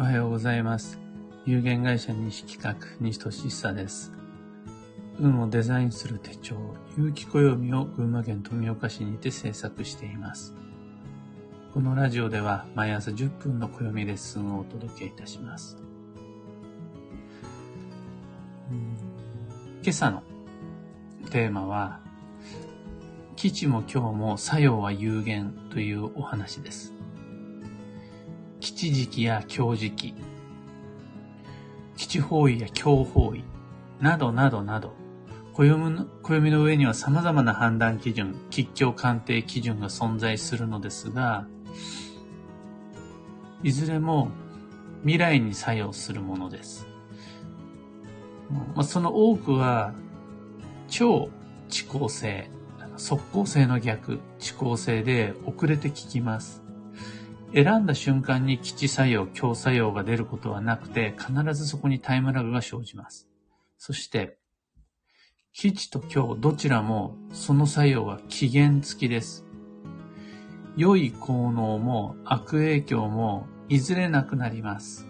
おはようございます。有限会社西企画、西俊久です。運をデザインする手帳、有機暦を群馬県富岡市にて制作しています。このラジオでは毎朝10分の暦レッスンをお届けいたします。今朝のテーマは、基地も今日も作用は有限というお話です。基地時期や強時期、基地方位や強方位、などなどなど、暦の暦の上には様々な判断基準、吉凶鑑定基準が存在するのですが、いずれも未来に作用するものです。まあ、その多くは、超遅効性、速効性の逆、遅効性で遅れて効きます。選んだ瞬間に基地作用、強作用が出ることはなくて、必ずそこにタイムラグが生じます。そして、基地と強、どちらもその作用は期限付きです。良い効能も悪影響もいずれなくなります。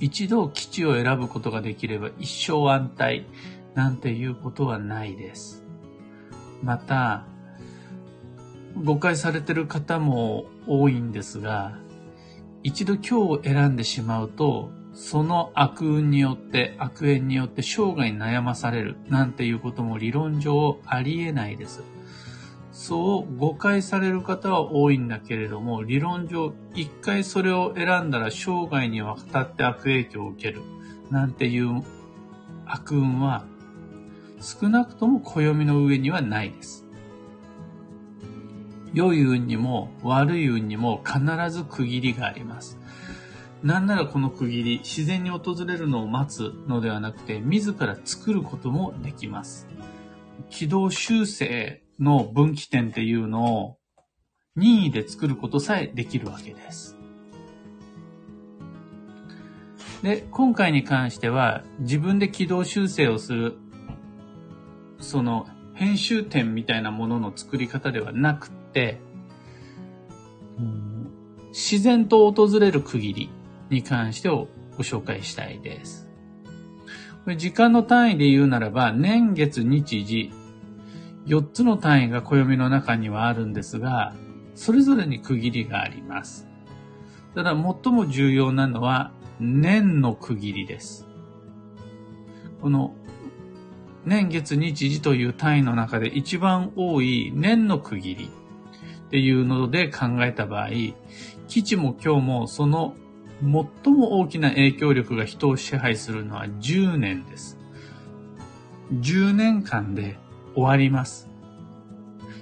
一度基地を選ぶことができれば一生安泰なんていうことはないです。また、誤解されてる方も多いんですが、一度今日を選んでしまうと、その悪運によって、悪縁によって生涯悩まされるなんていうことも理論上ありえないです。そう誤解される方は多いんだけれども、理論上一回それを選んだら生涯にわたって悪影響を受けるなんていう悪運は少なくとも暦の上にはないです。良い運にも悪い運にも必ず区切りがあります。なんならこの区切り、自然に訪れるのを待つのではなくて、自ら作ることもできます。軌道修正の分岐点っていうのを任意で作ることさえできるわけです。で、今回に関しては自分で軌道修正をする、その編集点みたいなものの作り方ではなくて、うん自然と訪れる区切りに関してをご紹介したいです。時間の単位で言うならば、年月日時、4つの単位が暦の中にはあるんですが、それぞれに区切りがあります。ただ最も重要なのは年の区切りです。この年月日時という単位の中で一番多い年の区切りっていうので考えた場合、基地も今日もその最も大きな影響力が人を支配するのは10年です。10年間で終わります。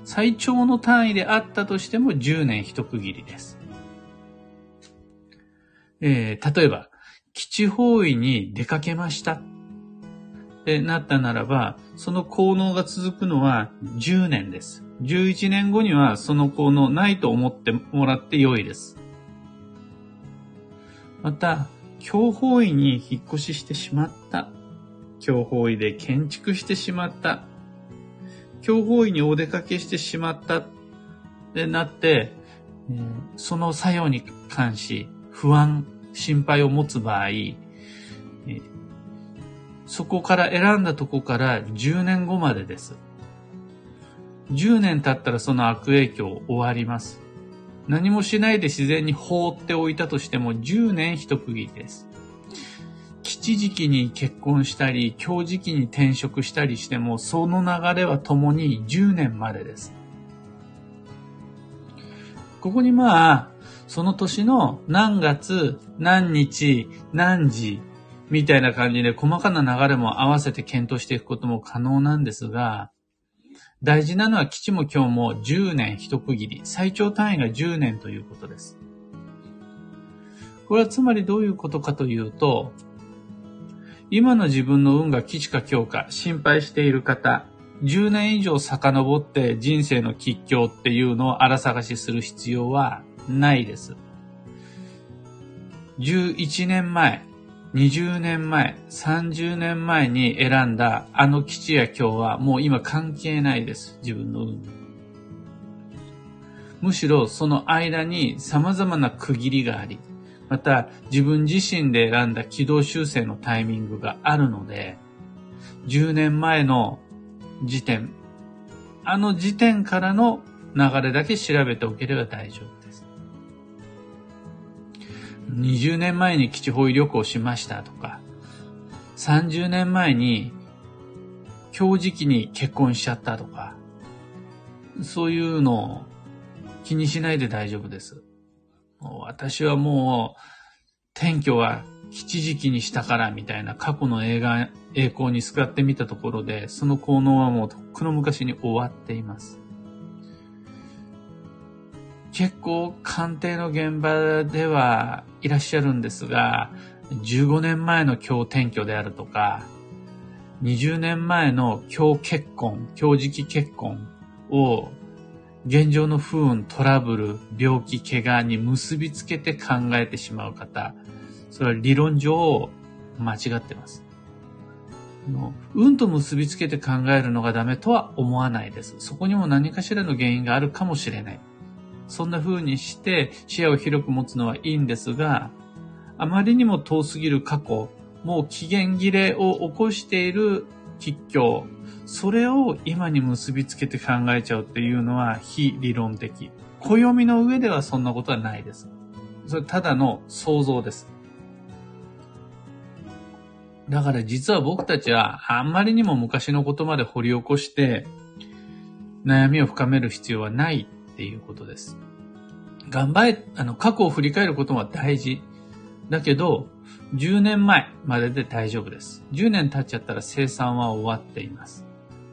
最長の単位であったとしても10年一区切りです。えー例えば、基地方位に出かけましたってなったならば、その効能が続くのは10年です。11年後にはその効能ないと思ってもらって良いです。また、強方位に引っ越ししてしまった。強方位で建築してしまった。強方位にお出かけしてしまったってなって、その作用に関し不安、心配を持つ場合、そこから選んだとこから10年後までです。10年経ったらその悪影響終わります。何もしないで自然に放っておいたとしても10年一区切りです。吉時期に結婚したり、強時期に転職したりしても、その流れは共に10年までです。ここにまあ、その年の何月、何日、何時、みたいな感じで細かな流れも合わせて検討していくことも可能なんですが、大事なのは基地も今日も10年一区切り、最長単位が10年ということです。これはつまりどういうことかというと、今の自分の運が基地か強か心配している方、10年以上遡って人生の吉凶っていうのを荒探しする必要はないです。11年前、20年前、30年前に選んだあの基地や今日はもう今関係ないです。自分の運。むしろその間に様々な区切りがあり、また自分自身で選んだ軌道修正のタイミングがあるので、10年前の時点、あの時点からの流れだけ調べておければ大丈夫。20年前に基地方位旅行しましたとか、30年前に今日時期に結婚しちゃったとか、そういうのを気にしないで大丈夫です。私はもう、転居は吉時期にしたからみたいな過去の映画、栄光にすがってみたところで、その効能はもうとっくの昔に終わっています。結構鑑定の現場ではいらっしゃるんですが、15年前の今日転居であるとか、20年前の今日結婚、今日時期結婚を現状の不運、トラブル、病気、怪我に結びつけて考えてしまう方、それは理論上間違ってます。運と結びつけて考えるのがダメとは思わないです。そこにも何かしらの原因があるかもしれない。そんな風にして視野を広く持つのはいいんですが、あまりにも遠すぎる過去、もう期限切れを起こしている吉凶、それを今に結びつけて考えちゃうっていうのは非理論的。暦の上ではそんなことはないです。それただの想像です。だから実は僕たちはあんまりにも昔のことまで掘り起こして悩みを深める必要はないていうことです。頑張れ、あの、過去を振り返ることは大事。だけど、10年前までで大丈夫です。10年経っちゃったら生産は終わっています。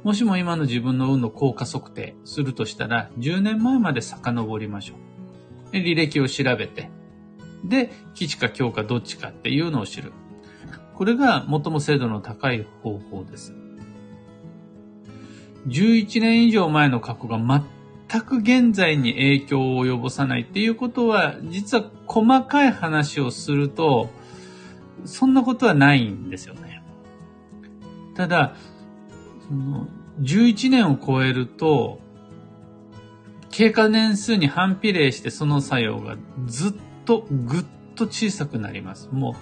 もしも今の自分の運の効果測定するとしたら、10年前まで遡りましょう。履歴を調べて、で、基地か強かどっちかっていうのを知る。これが最も精度の高い方法です。11年以上前の過去が全く現在に影響を及ぼさないっていうことは、実は細かい話をすると、そんなことはないんですよね。ただ、その11年を超えると、経過年数に反比例してその作用がずっとぐっと小さくなります。もう、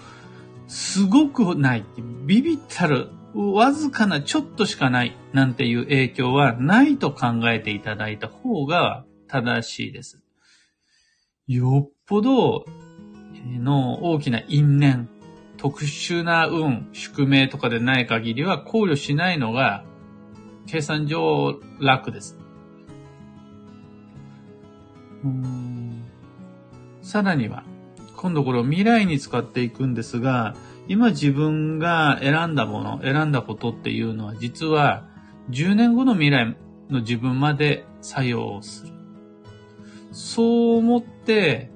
すごくない。ビビったる、わずかなちょっとしかないなんていう影響はないと考えていただいた方が正しいです。よっぽどの大きな因縁、特殊な運、宿命とかでない限りは考慮しないのが計算上楽です。さらには、今度これを未来に使っていくんですが、今自分が選んだもの、選んだことっていうのは実は10年後の未来の自分まで作用をする。そう思って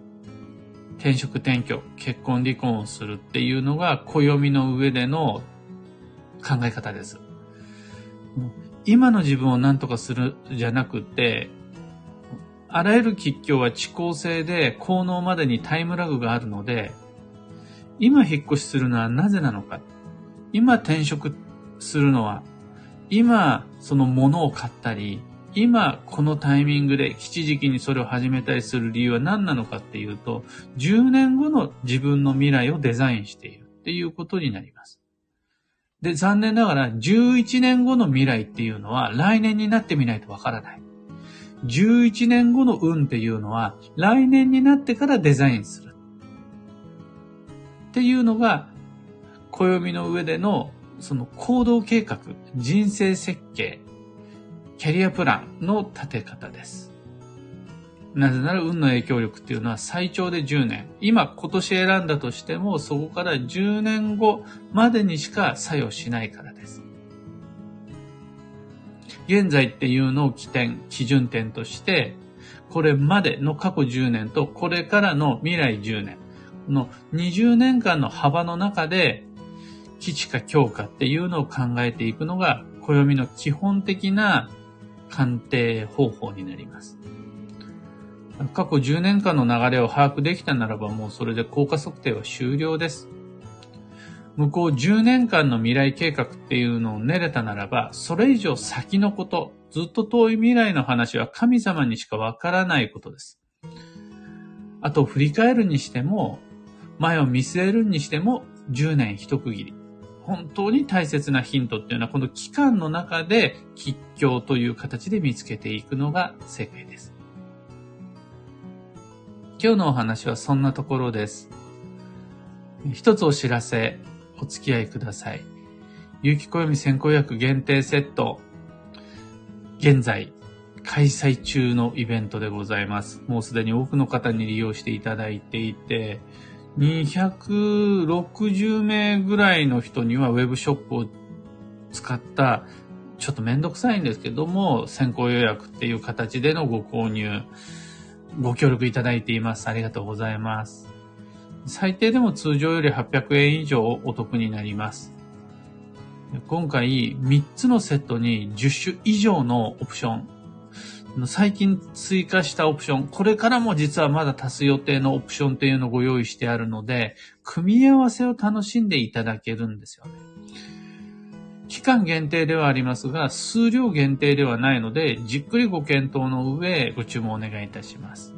転職転居、結婚離婚をするっていうのが暦の上での考え方です。今の自分を何とかするじゃなくて、あらゆる吉凶は遅効性で効能までにタイムラグがあるので、今引っ越しするのはなぜなのか。今転職するのは、今その物を買ったり、今このタイミングで吉時期にそれを始めたりする理由は何なのかっていうと、10年後の自分の未来をデザインしているっていうことになります。で、残念ながら11年後の未来っていうのは来年になってみないとわからない。11年後の運っていうのは来年になってからデザインする。っていうのが暦の上でのその行動計画、人生設計、キャリアプランの立て方です。なぜなら運の影響力っていうのは最長で10年。今、今年選んだとしても、そこから10年後までにしか作用しないからです。現在っていうのを起点、基準点として、これまでの過去10年とこれからの未来10年。この20年間の幅の中で、基地か強化っていうのを考えていくのが、暦の基本的な鑑定方法になります。過去10年間の流れを把握できたならばもうそれで効果測定は終了です。向こう10年間の未来計画っていうのを練れたならば、それ以上先のこと、ずっと遠い未来の話は神様にしかわからないことです。あと、振り返るにしても、前を見据えるにしても、10年一区切り。本当に大切なヒントっていうのは、この期間の中で、吉祥という形で見つけていくのが正解です。今日のお話はそんなところです。一つお知らせ、お付き合いください。有機暦先行薬限定セット、現在開催中のイベントでございます。もうすでに多くの方に利用していただいていて、260名ぐらいの人にはウェブショップを使った、ちょっとめんどくさいんですけども、先行予約っていう形でのご購入、ご協力いただいています。ありがとうございます。最低でも通常より800円以上お得になります。今回3つのセットに10種以上のオプション、最近追加したオプション、これからも実はまだ足す予定のオプションっていうのをご用意してあるので、組み合わせを楽しんでいただけるんですよね。期間限定ではありますが、数量限定ではないので、じっくりご検討の上、ご注文お願いいたします。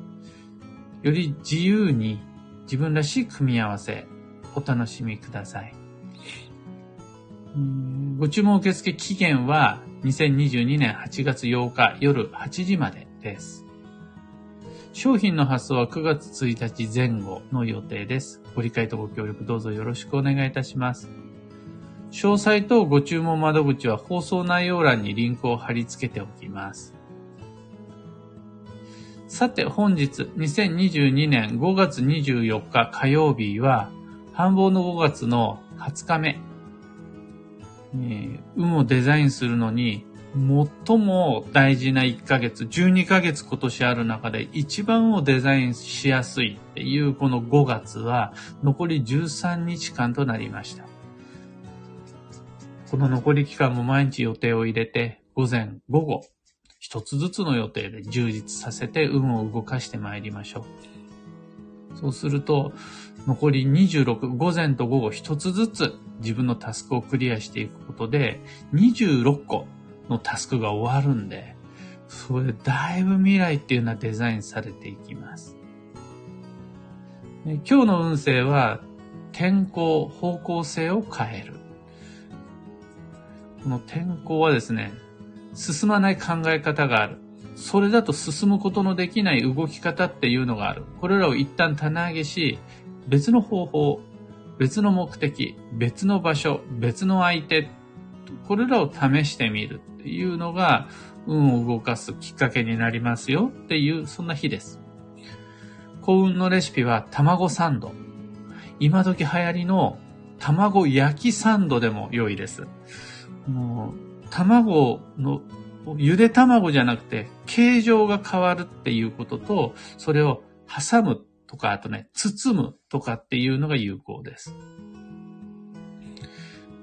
より自由に自分らしい組み合わせ、お楽しみください。ご注文受付期限は2022年8月8日夜8時までです。商品の発送は9月1日前後の予定です。ご理解とご協力どうぞよろしくお願いいたします。詳細とご注文窓口は放送内容欄にリンクを貼り付けておきます。さて本日2022年5月24日火曜日は繁忙の5月の20日目え運をデザインするのに、最も大事な1ヶ月、12ヶ月今年ある中で一番をデザインしやすいっていうこの5月は残り13日間となりました。この残り期間も毎日予定を入れて午前、午後、一つずつの予定で充実させて運を動かしてまいりましょう。そうすると、残り26、午前と午後一つずつ自分のタスクをクリアしていくことで、26個のタスクが終わるんで、それだいぶ未来っていうのはデザインされていきます。今日の運勢は、天候、方向性を変える。この天候はですね、進まない考え方がある。それだと進むことのできない動き方っていうのがある。これらを一旦棚上げし、別の方法、別の目的、別の場所、別の相手、これらを試してみるっていうのが、運を動かすきっかけになりますよっていう、そんな日です。幸運のレシピは卵サンド。今時流行りの卵焼きサンドでも良いです。もう卵の、ゆで卵じゃなくて、形状が変わるっていうことと、それを挟むとか、あとね、包むとかっていうのが有効です。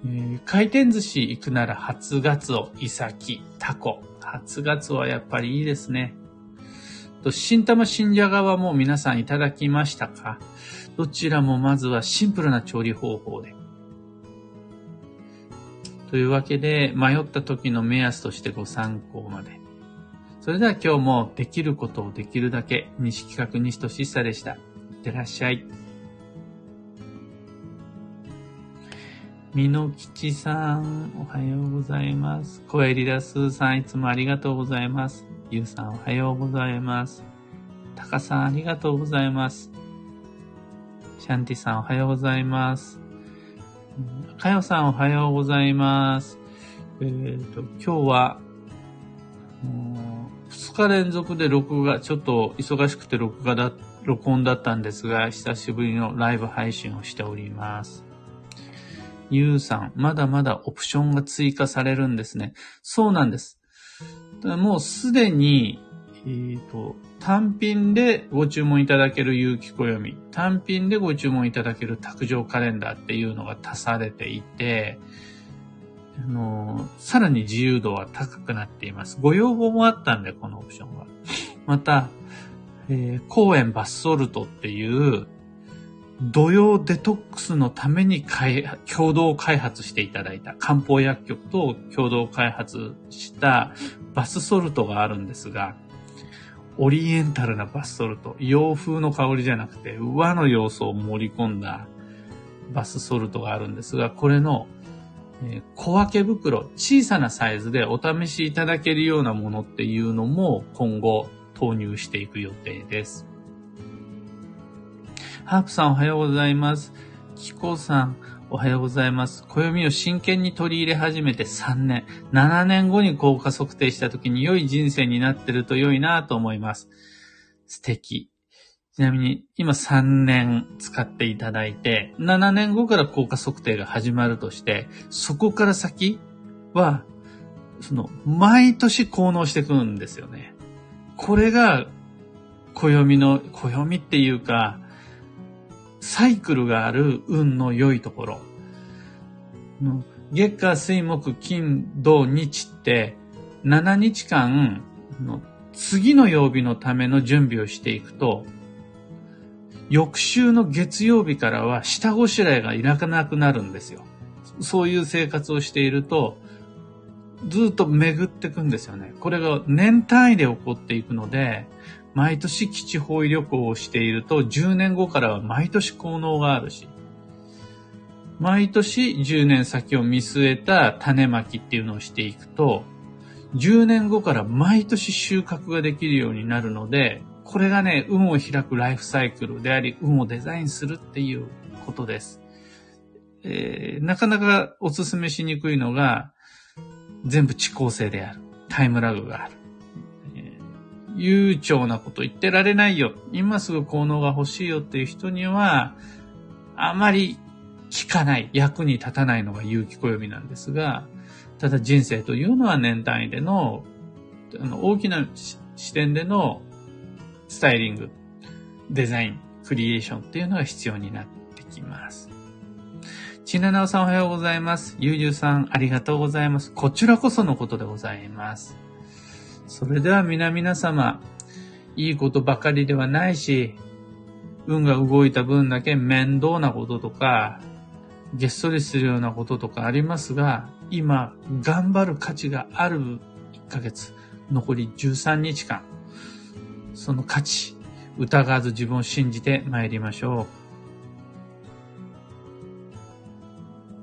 えー、回転寿司行くなら初ガツオ、イサキ、タコ。初ガツオはやっぱりいいですね。と、新玉新じゃがはもう皆さんいただきましたか？どちらもまずはシンプルな調理方法で。というわけで、迷った時の目安としてご参考まで。それでは今日もできることをできるだけ、西企画西俊久でした。いってらっしゃい。みのきちさん、おはようございます。コエリダスーさん、いつもありがとうございます。ゆうさん、おはようございます。たかさん、ありがとうございます。シャンティさん、おはようございます。かよさん、おはようございます。えっ、ー、と、今日は、2日連続で録画、ちょっと忙しくて録画だ、録音だったんですが、久しぶりのライブ配信をしております。ゆうさん、まだまだオプションが追加されるんですね。そうなんです。もうすでに、えっ、ー、と、単品でご注文いただける有機暦、単品でご注文いただける卓上カレンダーっていうのが足されていて、あの、さらに自由度は高くなっています。ご要望もあったんで、このオプションは。また、えー、公園バスソルトっていう、土曜デトックスのために共同開発していただいた、漢方薬局と共同開発したバスソルトがあるんですが、オリエンタルなバスソルト、洋風の香りじゃなくて和の要素を盛り込んだバスソルトがあるんですが、これの小分け袋、小さなサイズでお試しいただけるようなものっていうのも今後投入していく予定です。ハープさんおはようございます。キコさんおはようございます。暦を真剣に取り入れ始めて3年、7年後に効果測定した時に良い人生になってると良いなと思います。素敵。ちなみに今3年使っていただいて、7年後から効果測定が始まるとして、そこから先は、その、毎年効能してくるんですよね。これが、暦の、暦っていうか、サイクルがある運の良いところ。月下水木金土日って7日間の次の曜日のための準備をしていくと、翌週の月曜日からは下ごしらえがいらなくなるんですよ。そういう生活をしていると、ずっと巡っていくんですよね。これが年単位で起こっていくので、毎年基地方位旅行をしていると、10年後からは毎年効能があるし、毎年10年先を見据えた種まきっていうのをしていくと、10年後から毎年収穫ができるようになるので、これがね、運を開くライフサイクルであり、運をデザインするっていうことです。えー、なかなかお勧めしにくいのが、全部遅効性である。タイムラグがある。悠長なこと言ってられないよ。今すぐ効能が欲しいよっていう人には、あまり効かない、役に立たないのが有機暦なんですが、ただ人生というのは年単位での、あの大きな視点でのスタイリング、デザイン、クリエーションっていうのが必要になってきます。ちななおさんおはようございます。ゆうじゅうさんありがとうございます。こちらこそのことでございます。それでは皆々様、いいことばかりではないし、運が動いた分だけ面倒なこととか、げっそりするようなこととかありますが、今、頑張る価値がある1ヶ月、残り13日間、その価値、疑わず自分を信じて参りましょう。